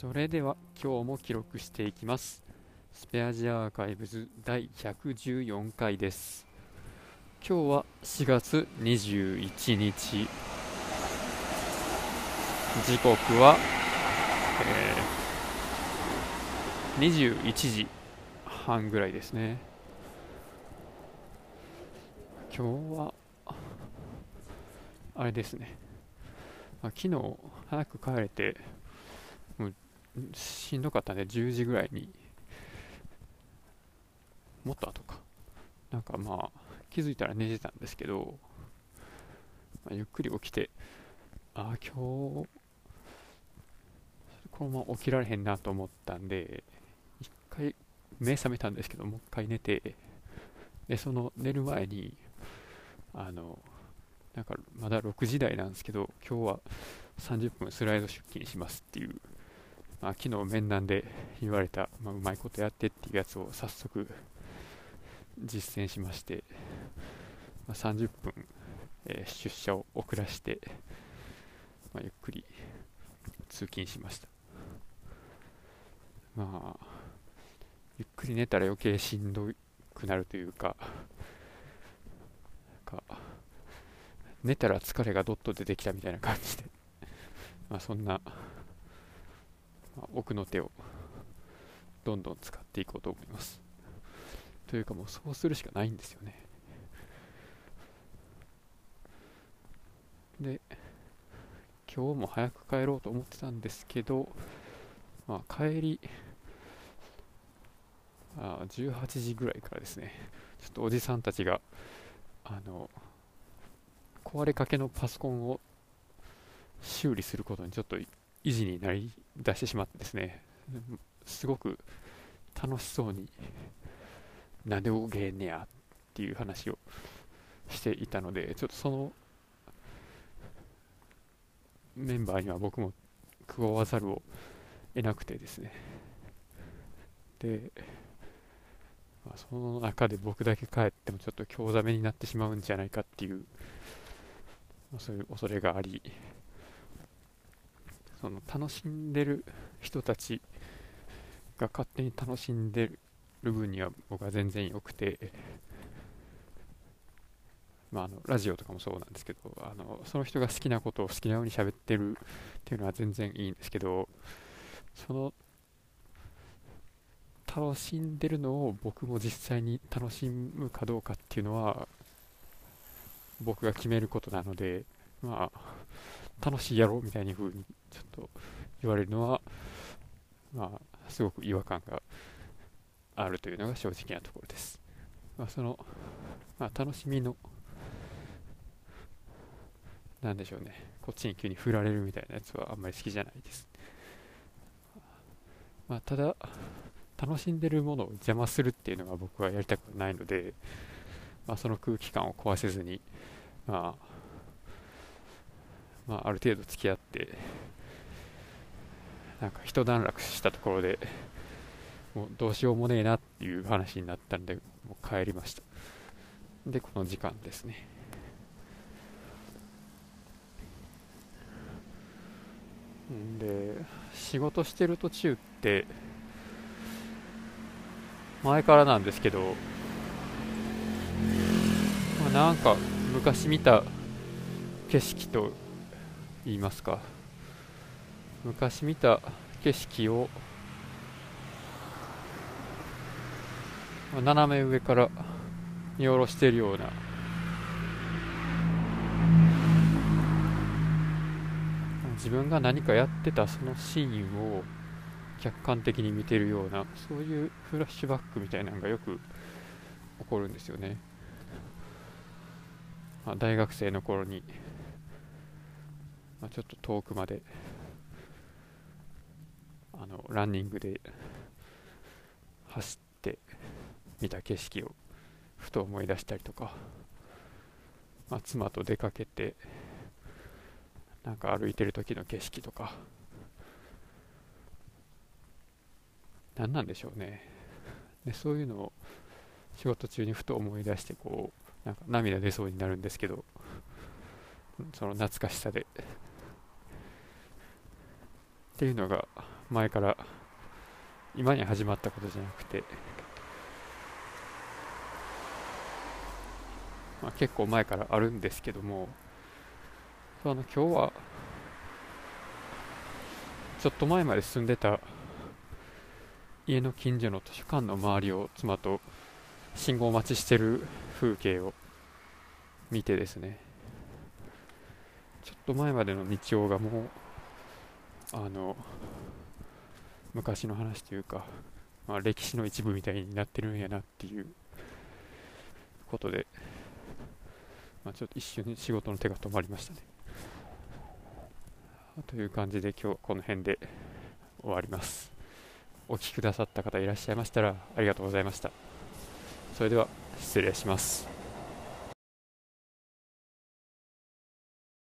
それでは今日も記録していきます。スペアジアアーカイブズ第114回です。今日は4月21日。時刻は、えー、21時半ぐらいですね。今日はあれですね、昨日早く帰れてしんどかったんで10時ぐらいに。もっと後か。なんかまあ気づいたら寝てたんですけど、まあ、ゆっくり起きてああ今日このまま起きられへんなと思ったんで一回目覚めたんですけどもう一回寝てでその寝る前にあのなんかまだ6時台なんですけど今日は30分スライド出勤しますっていうまあ、昨日面談で言われた、まあ、うまいことやってっていうやつを早速実践しまして、まあ、30分、えー、出社を遅らして、まあ、ゆっくり通勤しました。まあゆっくり寝たら余計しんどくなるというかか寝たら疲れがどっと出てきたみたいな感じでまあそんな奥の手をどんどん使っていこうと思います。というかもうそうするしかないんですよね。で今日も早く帰ろうと思ってたんですけど、まあ、帰りあ18時ぐらいからですね。ちょっとおじさんたちがあの壊れかけのパソコンを修理することにちょっと維持になり出してしまってですねすごく楽しそうになでおげんねやっていう話をしていたのでちょっとそのメンバーには僕も加わざるを得なくてですね。で、まあ、その中で僕だけ帰ってもちょっと興ざめになってしまうんじゃないかっていう、そういう恐れがありその楽しんでる人たちが勝手に楽しんでる分には僕は全然良くて、まあ、あのラジオとかもそうなんですけどあのその人が好きなことを好きなように喋ってるっていうのは全然いいんですけどその楽しんでるのを僕も実際に楽しむかどうかっていうのは僕が決めることなのでまあ楽しいやろみたいに風にちょっと言われるのは、まあ、すごく違和感があるというのが正直なところです。まあ、その、まあ、楽しみの、なんでしょうね、こっちに急に振られるみたいなやつはあんまり好きじゃないです。まあ、ただ、楽しんでるものを邪魔するっていうのが僕はやりたくないので、まあ、その空気感を壊せずに、まあ、まあ、ある程度付き合ってなんか一段落したところでもうどうしようもねえなっていう話になったんでもう帰りました。でこの時間ですね。で仕事してる途中って前からなんですけど、まあ、なんか昔見た景色と言いますか。昔見た景色を斜め上から見下ろしているような。自分が何かやってたそのシーンを客観的に見てるようなそういうフラッシュバックみたいなのがよく起こるんですよね、まあ、大学生の頃にまあ、ちょっと遠くまであのランニングで走って見た景色をふと思い出したりとか、まあ、妻と出かけてなんか歩いてる時の景色とか何なんでしょうね。でそういうのを仕事中にふと思い出してこうなんか涙出そうになるんですけどその懐かしさで。っていうのが前から今に始まったことじゃなくて、まあ、結構前からあるんですけども。あの今日はちょっと前まで住んでた家の近所の図書館の周りを妻と信号待ちしてる風景を見てですね。ちょっと前までの日曜がもうあの昔の話というか、まあ、歴史の一部みたいになってるんやなっていうことで、まあ、ちょっと一瞬仕事の手が止まりましたね。という感じで今日はこの辺で終わります。お聴きくださった方いらっしゃいましたらありがとうございました。それでは失礼します。